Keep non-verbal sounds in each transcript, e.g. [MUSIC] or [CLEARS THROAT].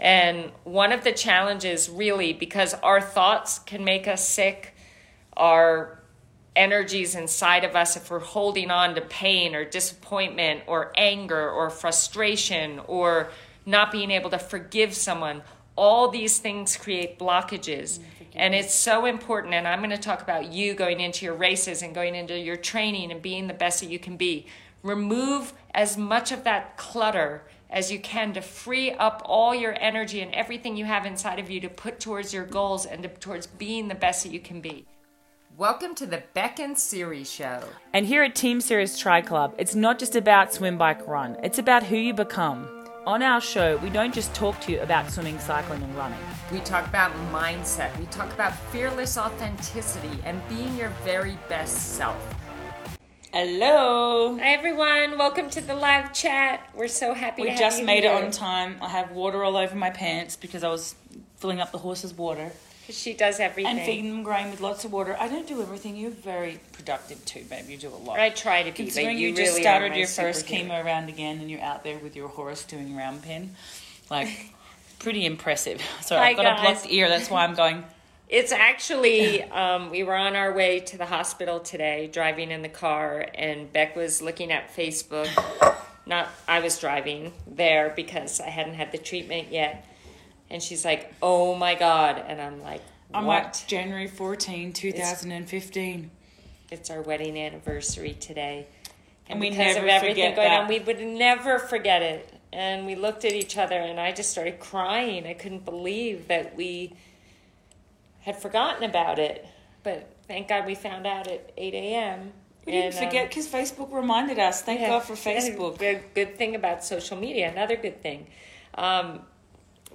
And one of the challenges, really, because our thoughts can make us sick, our energies inside of us, if we're holding on to pain or disappointment or anger or frustration or not being able to forgive someone, all these things create blockages. Mm, and it's so important. And I'm going to talk about you going into your races and going into your training and being the best that you can be. Remove as much of that clutter as you can to free up all your energy and everything you have inside of you to put towards your goals and to, towards being the best that you can be. Welcome to the Beck and Siri Show. And here at Team Sirius Tri Club, it's not just about swim, bike, run, it's about who you become. On our show, we don't just talk to you about swimming, cycling, and running. We talk about mindset, we talk about fearless authenticity and being your very best self. Hello. Hi everyone, welcome to the live chat. We're so happy We just made here. it on time. I have water all over my pants because I was filling up the horses' water Because She does everything. and feeding them grain with lots of water. I don't do everything. You're very productive too, babe. You do a lot. I try to be, Considering you, you, really just started your first chemo round again and you're out there with your horse doing round pin, like [LAUGHS] pretty impressive. [LAUGHS] So Hi, I've got a blocked ear. That's why I'm going. It's actually, um, we were on our way to the hospital today, driving in the car, and Beck was looking at Facebook. Not, I was driving there because I hadn't had the treatment yet. And she's like, oh my God. And I'm like, I'm what? like January 14, 2015. it's our wedding anniversary today. And we because never of everything going that. on, we would never forget it. And we looked at each other, and I just started crying. I couldn't believe that we had forgotten about it. But thank God we found out at 8 a.m. We didn't And, um, forget because Facebook reminded us. Thank yeah, God for Facebook. Good, good thing about social media, another good thing. Um,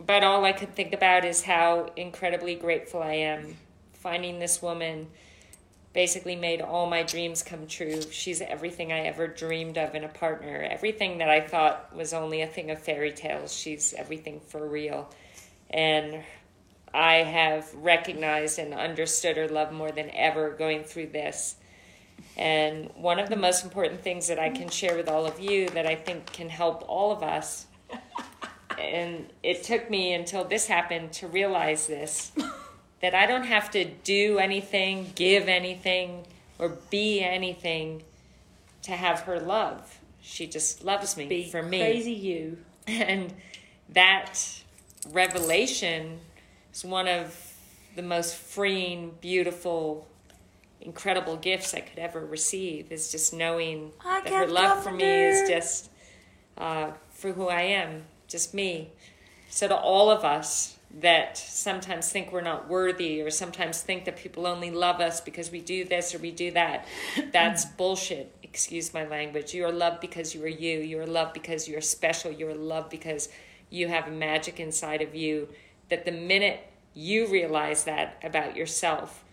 but all I could think about is how incredibly grateful I am. Finding this woman basically made all my dreams come true. She's everything I ever dreamed of in a partner. Everything that I thought was only a thing of fairy tales, she's everything for real. And I have recognized and understood her love more than ever going through this. And one of the most important things that I can share with all of you that I think can help all of us, and it took me until this happened to realize this that I don't have to do anything, give anything, or be anything to have her love. She just loves me Be for me. crazy you. [LAUGHS] And that revelation is one of the most freeing, beautiful, incredible gifts I could ever receive. Is just knowing I that her love for me is just uh, for who I am, just me. So to all of us that sometimes think we're not worthy, or sometimes think that people only love us because we do this or we do that, [CLEARS THROAT] that's bullshit. Excuse my language. You are loved because you are you. You are loved because you are special. You are loved because you have magic inside of you. That the minute you realize that about yourself,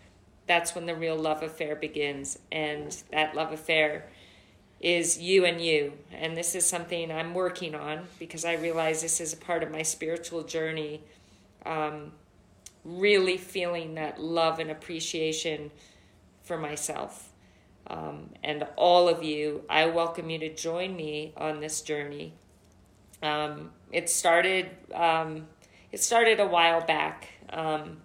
that's when the real love affair begins. And that love affair is you and you. And this is something I'm working on because I realize this is a part of my spiritual journey. Um, really feeling that love and appreciation for myself. Um, and all of you, I welcome you to join me on this journey. Um, it started. Um, it started a while back, um,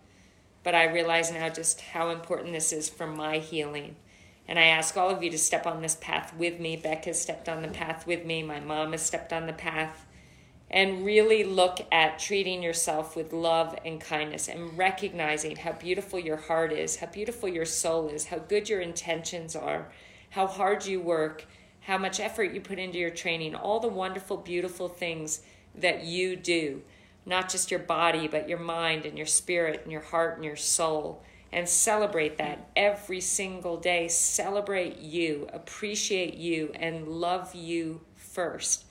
but I realize now just how important this is for my healing. And I ask all of you to step on this path with me. Beck has stepped on the path with me. My mom has stepped on the path. And really look at treating yourself with love and kindness and recognizing how beautiful your heart is, how beautiful your soul is, how good your intentions are, how hard you work, how much effort you put into your training, all the wonderful, beautiful things that you do. Not just your body, but your mind and your spirit and your heart and your soul and celebrate that every single day. Celebrate you, appreciate you, and love you first.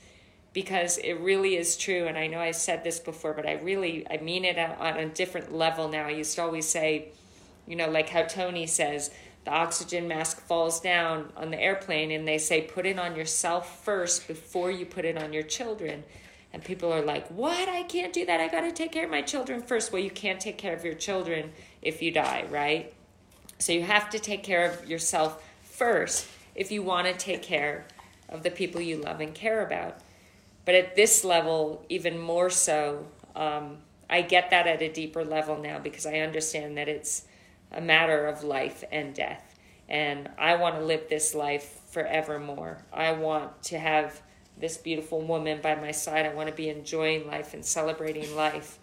Because it really is true, and I know I've said this before, but I really I mean it on a different level now. I used to always say, you know, like how Tony says, the oxygen mask falls down on the airplane, and they say put it on yourself first before you put it on your children. And people are like, what? I can't do that. I got to take care of my children first. Well, you can't take care of your children if you die, right? So you have to take care of yourself first if you want to take care of the people you love and care about. But at this level, even more so, Um, I get that at a deeper level now because I understand that it's a matter of life and death. And I want to live this life forevermore. I want to have this beautiful woman by my side. I want to be enjoying life and celebrating life.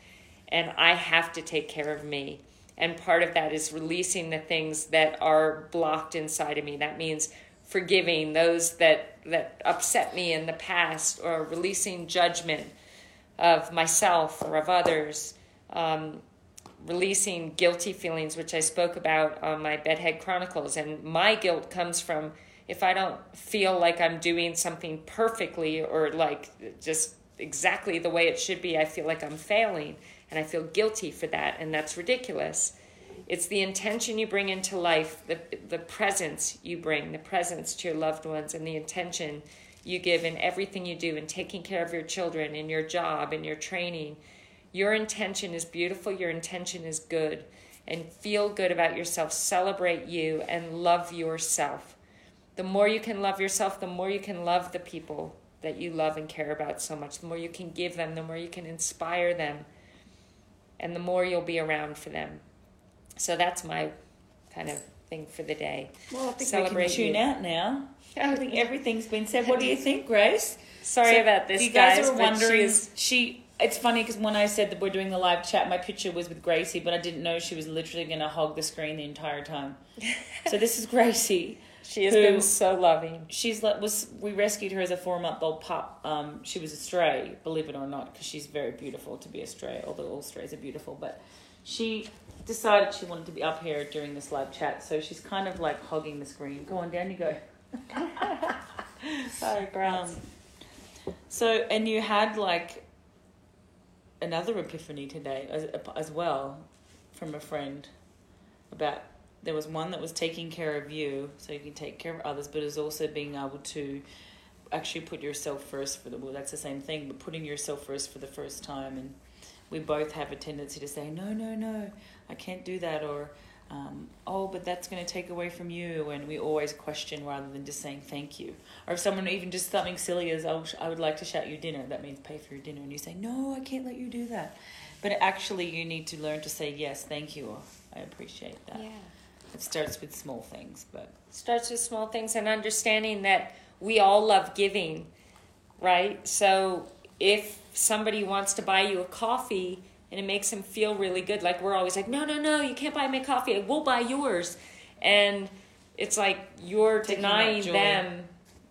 And I have to take care of me. And part of that is releasing the things that are blocked inside of me. That means forgiving those that, that upset me in the past or releasing judgment of myself or of others. Um, releasing guilty feelings, which I spoke about on my Bedhead Chronicles. And my guilt comes from if I don't feel like I'm doing something perfectly or like just exactly the way it should be, I feel like I'm failing and I feel guilty for that, and that's ridiculous. It's the intention you bring into life, the, the presence you bring, the presence to your loved ones, and the intention you give in everything you do, in taking care of your children, in your job, in your training. Your intention is beautiful, your intention is good, and feel good about yourself. Celebrate you and love yourself. The more you can love yourself, the more you can love the people that you love and care about so much. The more you can give them, the more you can inspire them and the more you'll be around for them. So that's my kind of thing for the day. Well, I think Celebrate we can tune you. out now. [LAUGHS] I think everything's been said. What do you think, Grace? Sorry so about this, you guys. guys are wondering. She. It's funny because when I said that we're doing the live chat, my picture was with Gracie, but I didn't know she was literally going to hog the screen the entire time. [LAUGHS] so this is Gracie. She has been so loving. She's was we rescued her as a four month old pup. Um, she was a stray, believe it or not, because she's very beautiful to be a stray. Although all strays are beautiful, but she decided she wanted to be up here during this live chat, so she's kind of like hogging the screen. Go on, down you go. [LAUGHS] Sorry, Brown. Um, so, and you had like another epiphany today as, as well from a friend about there was one that was taking care of you so you can take care of others but is also being able to actually put yourself first for the well that's the same thing but putting yourself first for the first time. And we both have a tendency to say no no no i can't do that or um, oh but that's going to take away from you and we always question rather than just saying thank you. Or if someone even just something silly as oh i would like to shout you dinner that means pay for your dinner and you say no i can't let you do that. But actually you need to learn to say yes thank you or i appreciate that. Yeah it starts with small things, but starts with small things and understanding that we all love giving, right? So if somebody wants to buy you a coffee and it makes them feel really good, like we're always like, no, no, no, you can't buy me coffee. We'll buy yours, and it's like you're Taking denying them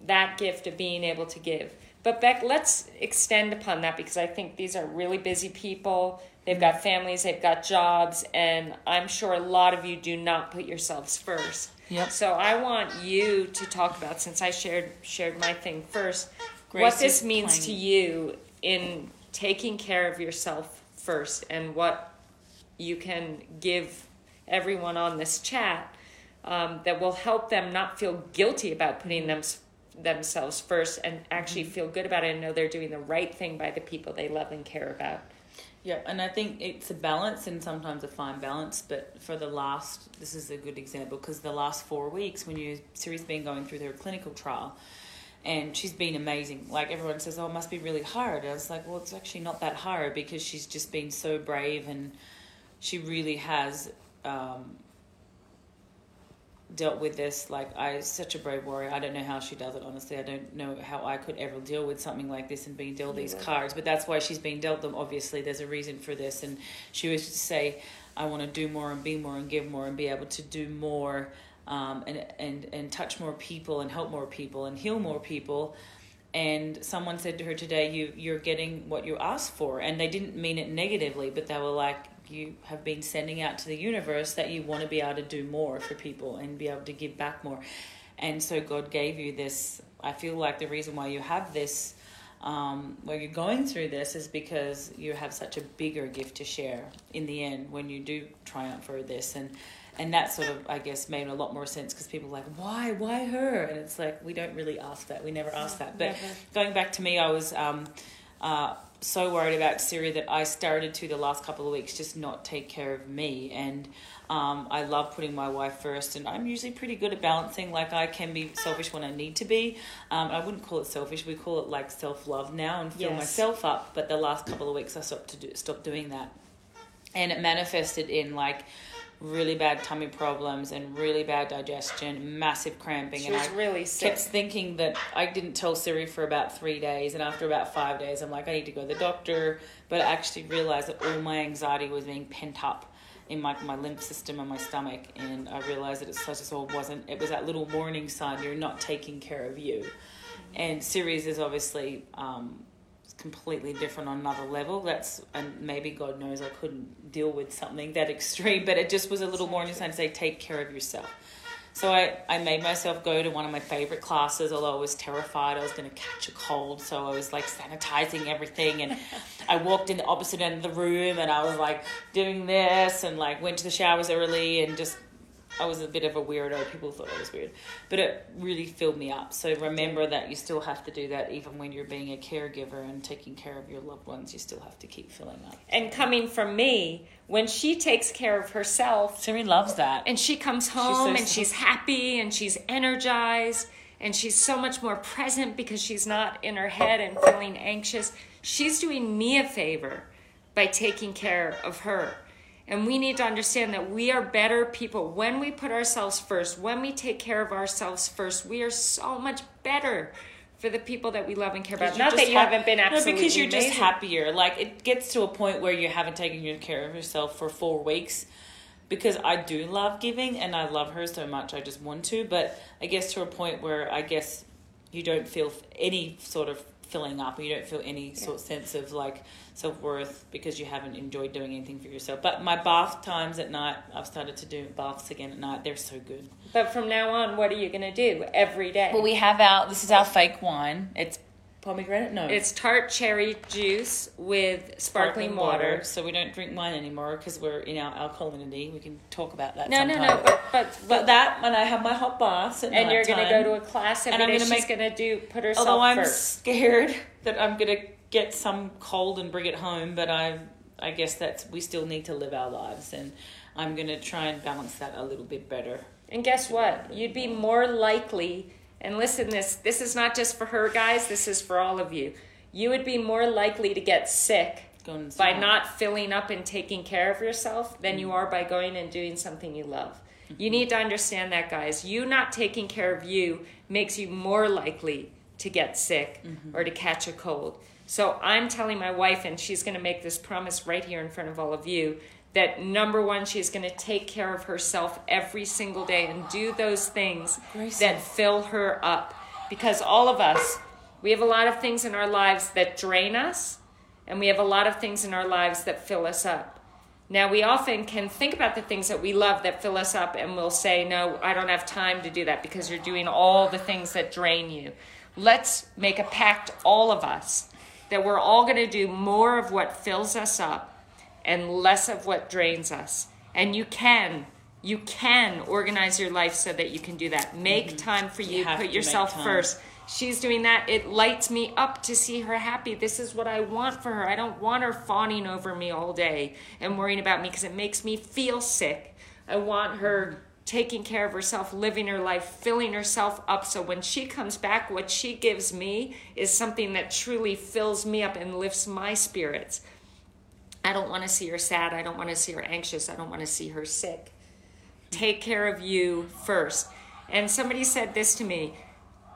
that gift of being able to give. But Beck, let's extend upon that because I think these are really busy people. They've got families, they've got jobs, and I'm sure a lot of you do not put yourselves first. Yep. So I want you to talk about since I shared shared my thing first, Grace what this means to you in taking care of yourself first and what you can give everyone on this chat um, that will help them not feel guilty about putting them themselves first and actually mm-hmm. feel good about it and know they're doing the right thing by the people they love and care about. Yeah, and I think it's a balance and sometimes a fine balance. But for the last, this is a good example because the last four weeks when you Siri's been going through their clinical trial, and she's been amazing. Like everyone says, oh, it must be really hard. I was like, well, it's actually not that hard because she's just been so brave and she really has um, dealt with this like I such a brave warrior. I don't know how she does it honestly. I don't know how I could ever deal with something like this and being dealt these cards. But that's why she's being dealt them. Obviously, there's a reason for this. And she was to say, I want to do more and be more and give more and be able to do more um, and and and touch more people and help more people and heal more people. And someone said to her today, "You you're getting what you asked for," and they didn't mean it negatively, but they were like, you have been sending out to the universe that you want to be able to do more for people and be able to give back more. And so God gave you this. I feel like the reason why you have this, um, where you're going through this, is because you have such a bigger gift to share in the end when you do triumph over this. And and that sort of, I guess, made a lot more sense because people are like, why, why her? And it's like we don't really ask that. We never ask that. But never. going back to me, I was. Um, uh, so worried about Siri that I started to the last couple of weeks just not take care of me. And um, I love putting my wife first, and I'm usually pretty good at balancing. Like I can be selfish when I need to be. Um, I wouldn't call it selfish. We call it like self love now, and fill Yes. myself up. But the last couple of weeks, I stopped to do, stopped doing that, and it manifested in like really bad tummy problems and really bad digestion, massive cramping, She and was I really sick. kept thinking that I didn't tell Siri for about three days, and after about five days, I'm like, I need to go to the doctor. But I actually realized that all my anxiety was being pent up in my, my lymph system and my stomach, and I realized that it such as all wasn't. It was that little warning sign you're not taking care of you. And Siri's is obviously um, completely different on another level. That's and maybe God knows I couldn't deal with something that extreme, but it just was a little warning sign to say take care of yourself. So I, I made myself go to one of my favorite classes, although I was terrified I was going to catch a cold. So I was like sanitizing everything. And [LAUGHS] I walked in the opposite end of the room and I was like doing this and like went to the showers early and just, I was a bit of a weirdo. People thought I was weird. But it really filled me up. So remember that you still have to do that even when you're being a caregiver and taking care of your loved ones. You still have to keep filling up. and coming from me, when she takes care of herself, Siri loves that. and she comes so home and she's happy and she's energized and she's so much more present because she's not in her head and feeling anxious. She's doing me a favor by taking care of her. And we need to understand that we are better people when we put ourselves first, when we take care of ourselves first. We are so much better for the people that we love and care about. Not that you hap- haven't been absolutely No, because you're just happier. Like it gets to a point where you haven't taken care of yourself for four weeks. Because I do love giving and I love her so much, I just want to. But I guess to a point where I guess you don't feel any sort of filling up, and you don't feel any sort of sense of like self worth because you haven't enjoyed doing anything for yourself. But my bath times at night, I've started to do baths again at night. They're so good. But from now on, what are you going to do every day? Well, we have our. This is our fake wine. It's pomegranate. No, It's tart cherry juice with sparkling, water. So we don't drink wine anymore because we're in our alkalinity. We can talk about that. No, no, sometime. no. But but, But that, when I have my hot baths at and you're going to go to a class every And I'm day. gonna She's make- going to do put herself Although I'm first. scared [LAUGHS] that I'm going to get some cold and bring it home, but I, I guess that's we still need to live our lives, and I'm going to try and balance that a little bit better. And guess what? You'd be more likely. And listen, this this is not just for her, guys. This is for all of you. You would be more likely to get sick by not filling up and taking care of yourself than you are by going and doing something you love. You need to understand that, guys. You not taking care of you makes you more likely to get sick or to catch a cold. So I'm telling my wife, and she's going to make this promise right here in front of all of you that number one, she's going to take care of herself every single day and do those things Grayson. that fill her up. Because all of us, we have a lot of things in our lives that drain us, and we have a lot of things in our lives that fill us up. Now, we often can think about the things that we love that fill us up, and we'll say, No, I don't have time to do that because you're doing all the things that drain you. Let's make a pact, all of us, that we're all going to do more of what fills us up and less of what drains us. And you can. You can organize your life so that you can do that. Make time for you. You Put yourself first. She's doing that. It lights me up to see her happy. This is what I want for her. I don't want her fawning over me all day and worrying about me because it makes me feel sick. I want her taking care of herself, living her life, filling herself up. So when she comes back, what she gives me is something that truly fills me up and lifts my spirits. I don't want to see her sad. I don't want to see her anxious. I don't want to see her sick. Take care of you first. And somebody said this to me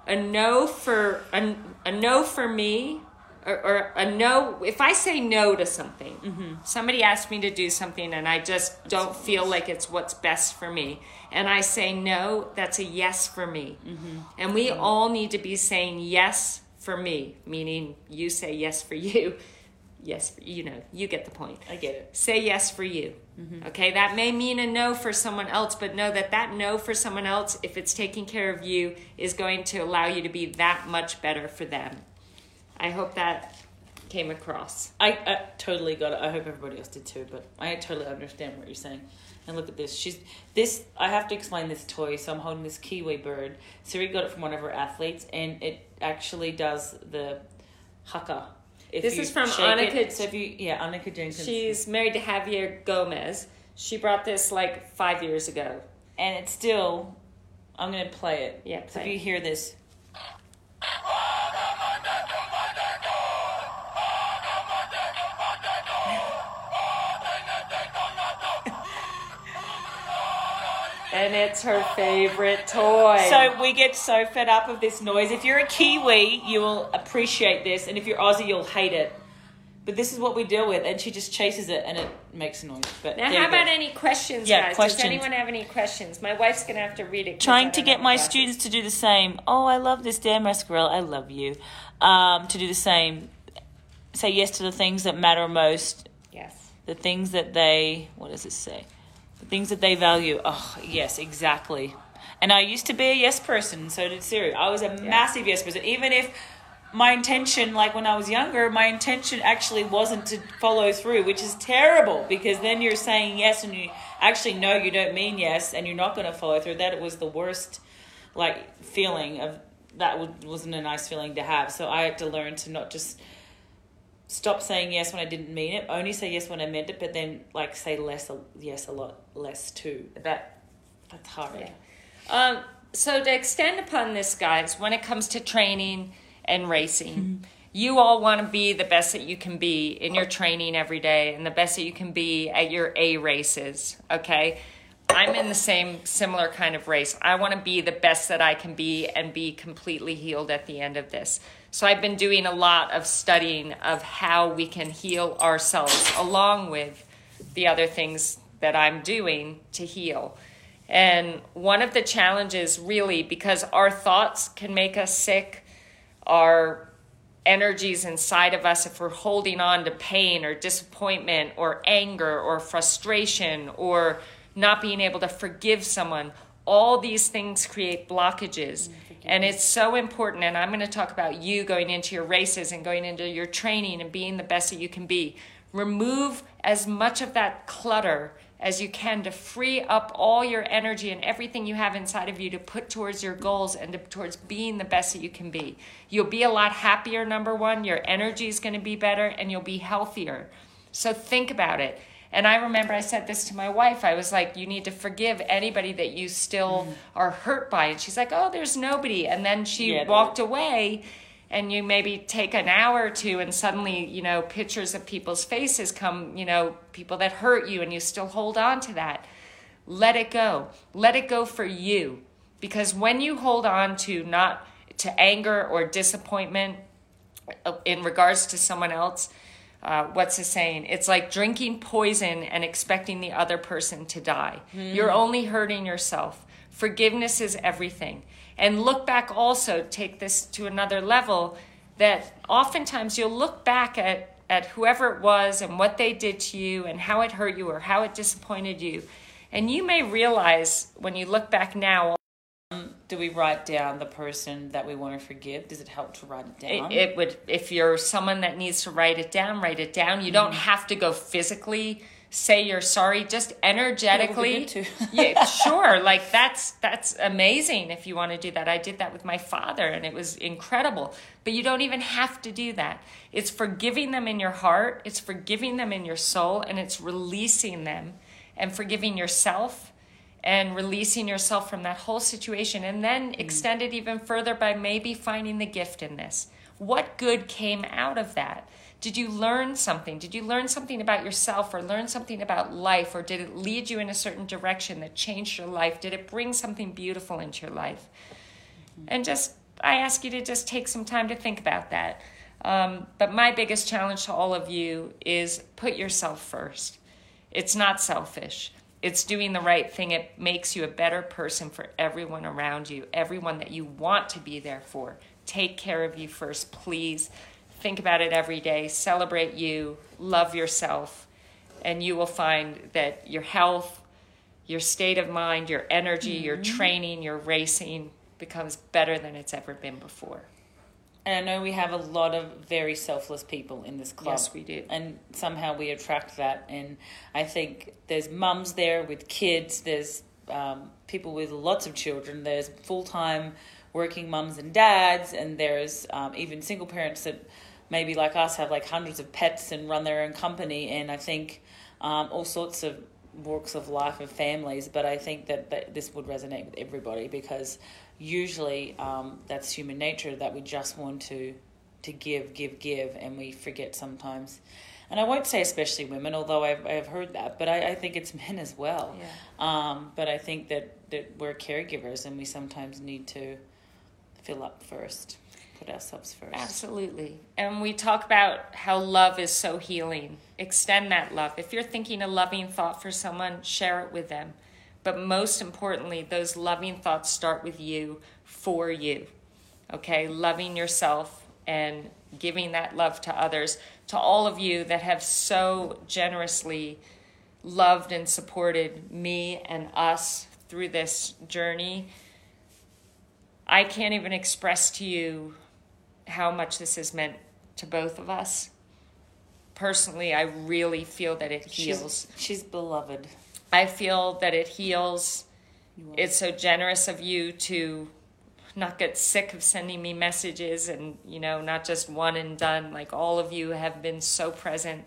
a no for a, a no for me or, or a no if i say no to something somebody asked me to do something and i just don't feel like it's what's best for me and i say no that's a yes for me and we all need to be saying yes for me meaning you say yes for [LAUGHS] you yes you know you get the point I get it. say yes for you. Mm-hmm. Okay, that may mean a no for someone else, but know that that no for someone else, if it's taking care of you, is going to allow you to be that much better for them. I hope that came across. I, I totally got it. I hope everybody else did too, but I totally understand what you're saying. And look at this. She's this. I have to explain this toy. So I'm holding this kiwi bird. Siri got it from one of her athletes, and it actually does the haka. If This you is from shake Annika- It, so if you, yeah, Annika Jenkins. She's married to Javier Gomez. She brought this like five years ago. and it's still. I'm gonna play it. Yeah, So if play you hear this, And it's her favorite toy. So we get so fed up of this noise. If you're a Kiwi, you will appreciate this, and if you're Aussie, you'll hate it. But this is what we deal with, and she just chases it, and it makes a noise. But now, how about any questions, Yeah, guys? questions. Does anyone have any questions? My wife's gonna have to read it. Trying to get my glasses. students to do the same. Oh, I love this, Dan Mascarell. I love you. Um, to do the same. Say yes to the things that matter most. Yes. The things that they. What does it say? Things that they value. Oh, yes, exactly. And I used to be a yes person, so did Siri. I was a massive yes person. Even if my intention, like when I was younger, my intention actually wasn't to follow through, which is terrible because then you're saying yes and you actually know you don't mean yes and you're not going to follow through. That was the worst, like, feeling of that wasn't a nice feeling to have. So I had to learn to not just stop saying yes when I didn't mean it, only say yes when I meant it, but then like say less yes a lot less too. That that's hard. Yeah. Um, so to extend upon this, guys, when it comes to training and racing, you all want to be the best that you can be in your training every day and the best that you can be at your A races. Okay. I'm in the same similar kind of race. I want to be the best that I can be and be completely healed at the end of this. So I've been doing a lot of studying of how we can heal ourselves along with the other things that I'm doing to heal. And one of the challenges, really, because our thoughts can make us sick, our energies inside of us, if we're holding on to pain or disappointment or anger or frustration or not being able to forgive someone, all these things create blockages. Mm, and it's so important. And I'm going to talk about you going into your races and going into your training and being the best that you can be. Remove as much of that clutter as you can to free up all your energy and everything you have inside of you to put towards your goals and to, towards being the best that you can be. You'll be a lot happier, number one. Your energy is going to be better and you'll be healthier. So think about it. And I remember I said this to my wife. I was like, you need to forgive anybody that you still are hurt by. And she's like, oh, there's nobody. And then she Yeah, walked away and you maybe take an hour or two and suddenly you know pictures of people's faces come you know people that hurt you and you still hold on to that let it go let it go for you because when you hold on to not to anger or disappointment uh, in regards to someone else uh, what's the saying? It's like drinking poison and expecting the other person to die. You're only hurting yourself. Forgiveness is everything. And look back also take this to another level that oftentimes you'll look back at at whoever it was and what they did to you and how it hurt you or how it disappointed you. And you may realize when you look back now Um, do we write down the person that we want to forgive? Does it help to write it down? it, it would if you're someone that needs to write it down write it down. You don't mm. have to go physically say you're sorry just energetically yeah [LAUGHS] sure like that's that's amazing if you want to do that. I did that with my father and it was incredible. But you don't even have to do that. It's forgiving them in your heart it's forgiving them in your soul and it's releasing them and forgiving yourself and releasing yourself from that whole situation and then extend it even further by maybe finding the gift in this. What good came out of that? Did you learn something? Did you learn something about yourself or learn something about life or did it lead you in a certain direction that changed your life? Did it bring something beautiful into your life? And just i ask you to just take some time to think about that. Um, but my biggest challenge to all of you is put yourself first. It's not selfish it's doing the right thing. It makes you a better person for everyone around you everyone that you want to be there for. Take care of you first please. Think about it every day. Celebrate you. Love yourself. And you will find that your health your state of mind your energy your mm-hmm. training your racing becomes better than it's ever been before and I know we have a lot of very selfless people in this club. Yes, we do. And somehow we attract that. And I think there's mums there with kids, there's um, people with lots of children, there's full time working mums and dads, and there's um, even single parents that maybe like us have like hundreds of pets and run their own company, and I think um, all sorts of walks of life and families. But I think that, that this would resonate with everybody because usually um, that's human nature that we just want to to give, give, give, and we forget sometimes. And I won't say especially women, although I've, I've heard that, but I, I think it's [LAUGHS] men as well. Yeah. Um, but I think that, that we're caregivers and we sometimes need to fill up first, put ourselves first. Absolutely. And we talk about how love is so healing. Extend that love. If you're thinking a loving thought for someone, share it with them. But most importantly, those loving thoughts start with you for you. Okay? Loving yourself and giving that love to others. To all of you that have so generously loved and supported me and us through this journey, I can't even express to you how much this has meant to both of us. Personally, I really feel that it heals. She's, she's beloved. I feel that it heals. It's so generous of you to not get sick of sending me messages and, you know, not just one and done. Like all of you have been so present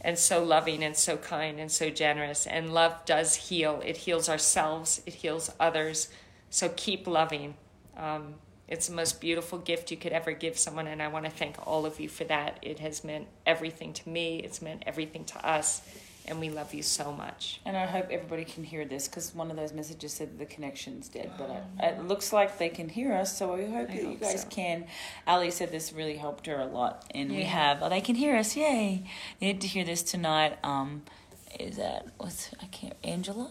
and so loving and so kind and so generous. And love does heal. It heals ourselves, it heals others. So keep loving. Um, it's the most beautiful gift you could ever give someone, and I want to thank all of you for that. It has meant everything to me, it's meant everything to us, and we love you so much. And I hope everybody can hear this because one of those messages said the connection's dead, but it, it looks like they can hear us, so we hope I that you guys so. can. Ali said this really helped her a lot, and we have. Oh, they can hear us! Yay! They need to hear this tonight. Um, is that what's I can't Angela?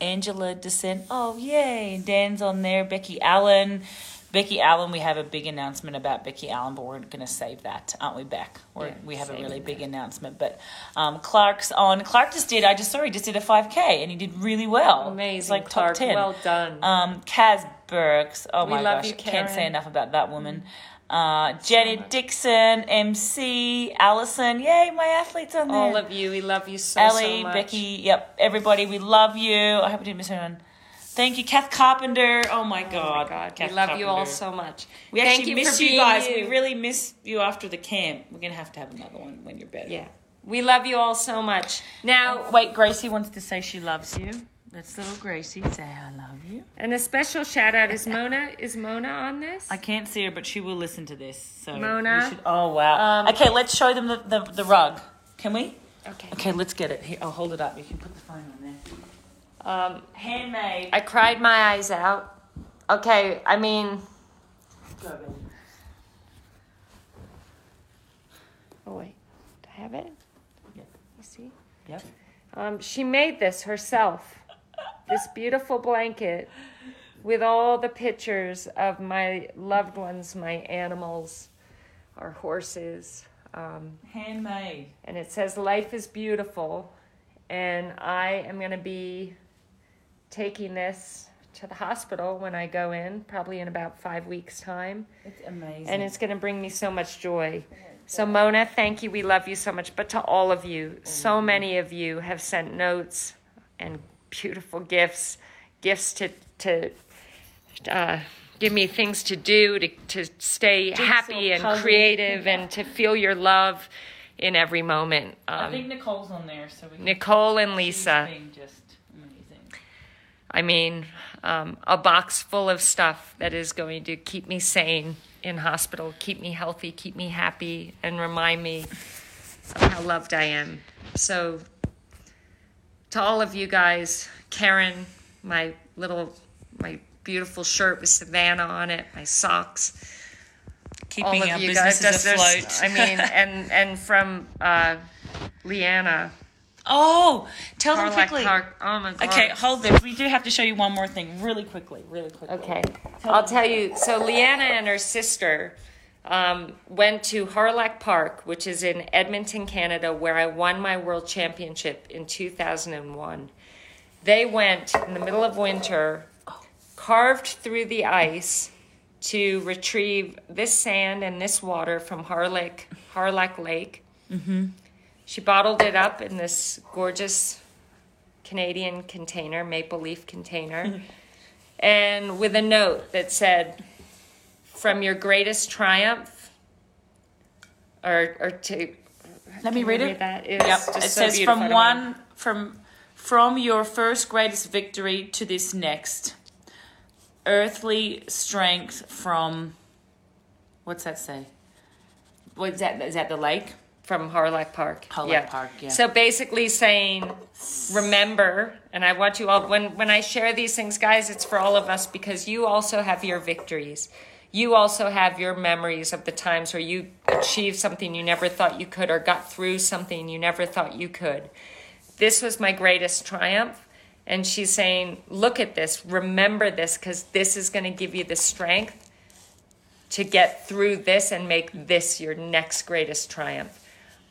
Angela Descent. Oh, yay! Dan's on there. Becky Allen. Becky Allen, we have a big announcement about Becky Allen, but we're going to save that, aren't we, Beck? Yeah, we have a really that. big announcement. But um, Clark's on. Clark just did, I just saw he just did a 5K and he did really well. Amazing, It's like Clark. top 10. Well done. Um, Kaz Burks. Oh We my love gosh. you, Can't say enough about that woman. Uh, Jenny much. Dixon, MC, Allison. Yay, my athletes on there. all of you, we love you so, Ellie, so much. Ellie, Becky, yep, everybody, we love you. I hope I didn't miss anyone. Thank you, Kath Carpenter. Oh my Oh God, my God, Kath we love you all so much. We Thank actually you miss you guys. you. We really miss you after the camp. We're gonna have to have another one when you're better. Yeah, we love you all so much. Now, Oh, wait, Gracie wants to say she loves you. That's little Gracie. Say I love you. and a special shout out is Mona. Is Mona on this? I can't see her, but she will listen to this. So Mona? should- oh wow. Um, okay, let's show them the, the, the rug. Can we? Okay. Okay, let's get it. Here, I'll hold it up. You can put the phone on there. Um, Handmade. I cried my eyes out. Okay, I mean, oh wait, do I have it? Yeah. You see? Yep. Um, she made this herself. This beautiful blanket with all the pictures of my loved ones, my animals, our horses. Um, Handmade. and it says, Life is beautiful. And I am going to be taking this to the hospital when I go in, probably in about five weeks' time. It's amazing. And it's going to bring me so much joy. So, Mona, thank you. We love you so much. But to all of you, so many of you have sent notes and beautiful gifts, gifts to, to uh, give me things to do, to, to stay happy and puzzle. creative, and to feel your love in every moment. I Um, think Nicole's on there, so we can. Nicole and Lisa. just. I mean, um, a box full of stuff that is going to keep me sane in hospital, keep me healthy, keep me happy, and remind me of how loved I am. So, to all of you guys, Karen, my little, my beautiful shirt with Savannah on it, my socks, Keeping all of you guys. afloat. I mean, and and from uh, Leanna, oh, tell them quickly. Park. Oh my God. Okay, hold this. We do have to show you one more thing, really quickly, really quickly. Okay, I'll tell you. So Leanna and her sister um, went to Hawrelak Park, which is in Edmonton, Canada, where I won my world championship in 2001. They went in the middle of winter, carved through the ice to retrieve this sand and this water from Hawrelak, Hawrelak Lake. Mm-hmm. She bottled it up in this gorgeous Canadian container, maple leaf container [LAUGHS] and with a note that said, From your greatest triumph or or to. Let me can read it. That It's Yep. It so says beautiful. From one from from your first greatest victory to this next earthly strength from what's that say? What is that? Is that the lake? From Hawrelak Park. Hawrelak Park, yeah. So basically saying, remember, and I want you all when when I share these things, guys, it's for all of us because you also have your victories. You also have your memories of the times where you achieved something you never thought you could or got through something you never thought you could. This was my greatest triumph. And she's saying, look at this, remember this, because this is going to give you the strength to get through this and make this your next greatest triumph.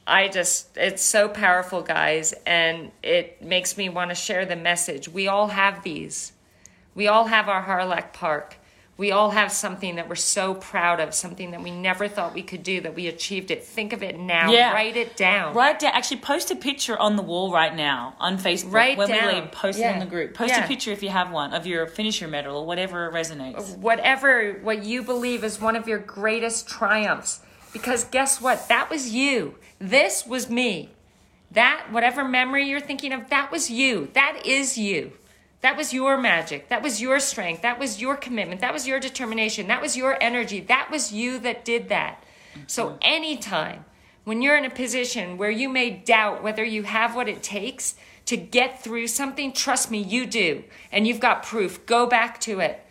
I just, it's so powerful, guys, and it makes me want to share the message. We all have these. We all have our Hawrelak Park. We all have something that we're so proud of, something that we never thought we could do, that we achieved it. Think of it now. Yeah. Write it down. Write down. Actually, post a picture on the wall right now on Facebook. Write when down. we leave, post it Yeah. on the group. Post Yeah. a picture if you have one of your finisher medal or whatever resonates. whatever what you believe is one of your greatest triumphs because guess what? That was you. This was me. That whatever memory you're thinking of that was you. That is you. That was your magic. That was your strength. That was your commitment. That was your determination. That was your energy. That was you that did that. So anytime when you're in a position where you may doubt whether you have what it takes to get through something trust me you do. And you've got proof. Go back to it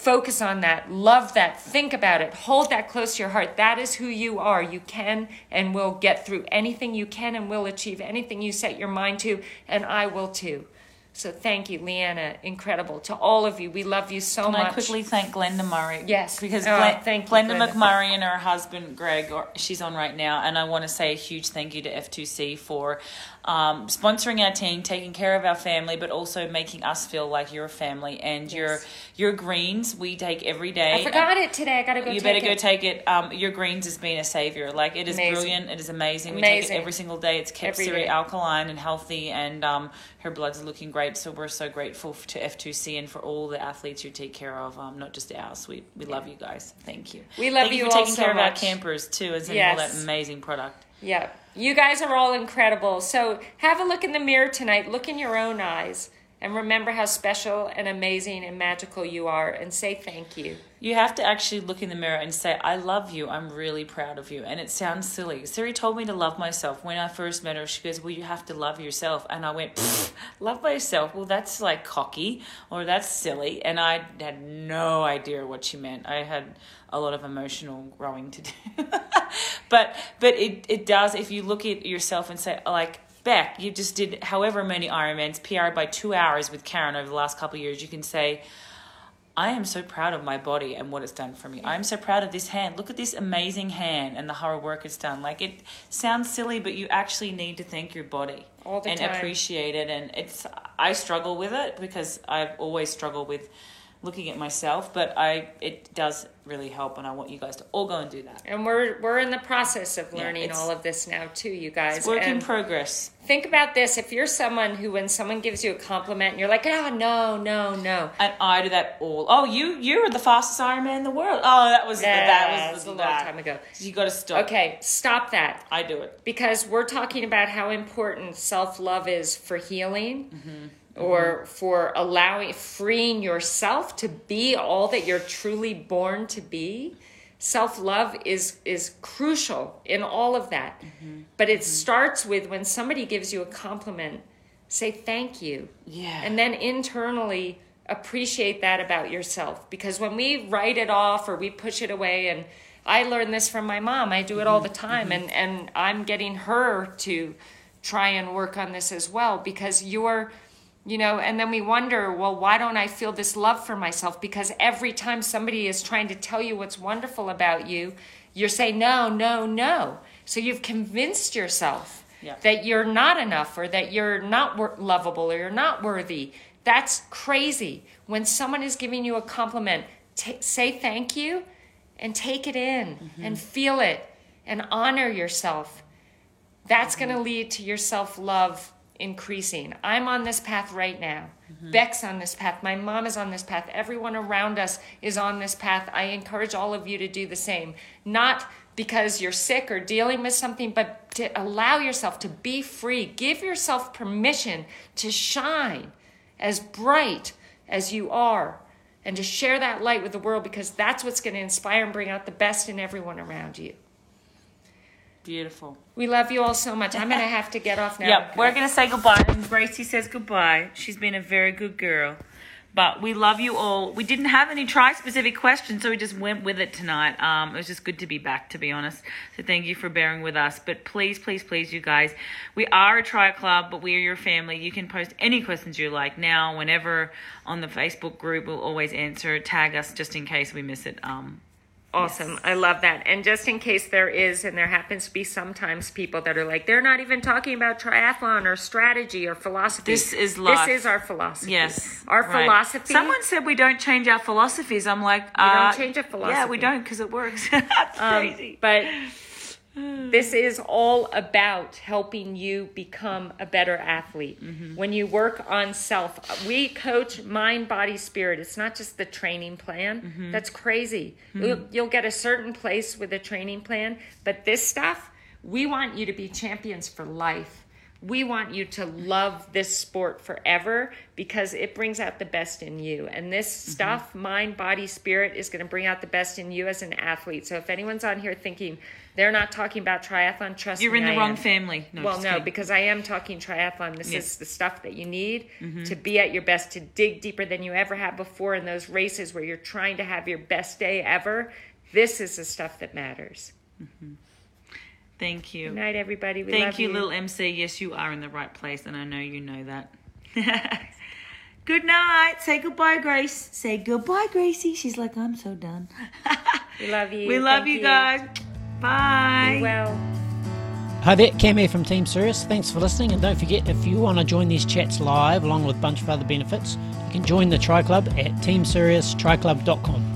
Focus on that. Love that. Think about it. Hold that close to your heart. That is who you are. You can and will get through anything you can and will achieve anything you set your mind to, and I will too. So thank you, Leanna. Incredible. To all of you, we love you so Can much. I quickly thank Glenda Murray? Yes. Because Oh, Glen- thank you, Glenda, Glenda. McMurray and her husband Greg, or, she's on right now, and I want to say a huge thank you to F2C for um, sponsoring our team, taking care of our family, but also making us feel like you're a family. And your Yes. your greens we take every day. I forgot it today. I gotta go. Take it. You better go it. take it. Um, your greens has been a savior. Like it is Amazing. brilliant. It is amazing. We take it every single day. It's kept Every Siri day. alkaline and healthy, and um, her blood's looking great. So we're so grateful to F2C and for all the athletes you take care of. Um, not just ours. We we love you guys. Thank you. We love Thank you for all taking so care of our campers too, and sending all that amazing product. Yeah. You guys are all incredible. So have a look in the mirror tonight. Look in your own eyes and remember how special and amazing and magical you are and say thank you. You have to actually look in the mirror and say, I love you. I'm really proud of you. And it sounds silly. Siri told me to love myself. When I first met her, she goes, Well, you have to love yourself. And I went, Love myself? Well, that's like cocky or that's silly. And I had no idea what she meant. I had a lot of emotional growing to do. [LAUGHS] but but it, it does, if you look at yourself and say, like, Beck, you just did however many Ironmans, PR by two hours with Karen over the last couple of years, you can say, I am so proud of my body and what it's done for me. I'm so proud of this hand. Look at this amazing hand and the hard work it's done. Like it sounds silly, but you actually need to thank your body and time. appreciate it. And it's I struggle with it because I've always struggled with looking at myself, but I it does really help, and I want you guys to all go and do that. And we're we're in the process of learning it's- all of this now too, you guys. It's work in progress. think about this: if you're someone who, when someone gives you a compliment, and you're like, "Oh no, no, no," And I do that all. Oh, you you were the fastest Ironman in the world. Oh, that was Yeah, that was it's a long time ago. You got to stop. Okay, stop that. I do it. because we're talking about how important self love is for healing Mm-hmm. Or mm-hmm. for allowing, freeing yourself to be all that you're truly born to be. Self love is, is crucial in all of that. Mm-hmm. But it mm-hmm. starts with when somebody gives you a compliment, say thank you. Yeah. And then internally appreciate that about yourself. Because when we write it off or we push it away, and I learned this from my mom, I do it all mm-hmm. the time, and, and I'm getting her to try and work on this as well because you're. You know, and then we wonder, well, why don't I feel this love for myself? Because every time somebody is trying to tell you what's wonderful about you, you're saying, no, no, no. So you've convinced yourself Yeah. that you're not enough or that you're not wor- lovable or you're not worthy. That's crazy. When someone is giving you a compliment, ta say thank you and take it in mm-hmm. and feel it and honor yourself. That's going to mm-hmm. lead to your self love increasing. I'm on this path right now. Mm-hmm. Beck's on this path. My mom is on this path. Everyone around us is on this path. I encourage all of you to do the same. Not because you're sick or dealing with something, but to allow yourself to be free. Give yourself permission to shine as bright as you are and to share that light with the world because that's what's going to inspire and bring out the best in everyone around you. Beautiful. We love you all so much. I'm going [LAUGHS] to have to get off now. Yep, we're gonna say goodbye. And Gracie says goodbye. She's been a very good girl. But we love you all. We didn't have any tri specific questions, so we just went with it tonight. Um, it was just good to be back, to be honest. So thank you for bearing with us. But please, please, please, you guys, we are a tri club, but we are your family. You can post any questions you like now, whenever on the Facebook group. We'll always answer. Tag us just in case we miss it. Um, Awesome. I love that. And just in case there is, and there happens to be sometimes people that are like, they're not even talking about triathlon or strategy or philosophy. This is life. This is our philosophy. Yes. Our right. philosophy. Someone said we don't change our philosophies. I'm like, we don't uh, change a philosophy. Yeah, we don't because it works. [LAUGHS] That's Um, crazy. but this is all about helping you become a better athlete. Mm-hmm. When you work on self, we coach mind, body, spirit. It's not just the training plan. Mm-hmm. That's crazy. You'll, you'll get a certain place with a training plan, but this stuff, we want you to be champions for life. We want you to love this sport forever because it brings out the best in you. And this Mm-hmm. stuff, mind, body, spirit, is going to bring out the best in you as an athlete. So if anyone's on here thinking they're not talking about triathlon, trust me. You're me. in the I wrong am. family. No, well, no, kidding. because I am talking triathlon. This Yes. Mm-hmm. is the stuff that you need to be at your best, to dig deeper than you ever have before in those races where you're trying to have your best day ever. This is the stuff that matters. Thank you. Good night, everybody. We Thank love you, little MC. Yes, you are in the right place, and I know you know that. [LAUGHS] Good night. Say goodbye, Grace. Say goodbye, Gracie. She's like, I'm so done. [LAUGHS] We love you. we love Thank you guys. Bye. Be well. Hi there, Cam here from Team Sirius. Thanks for listening, and don't forget if you want to join these chats live along with a bunch of other benefits, you can join the Tri Club at teamsiriustriclub.com.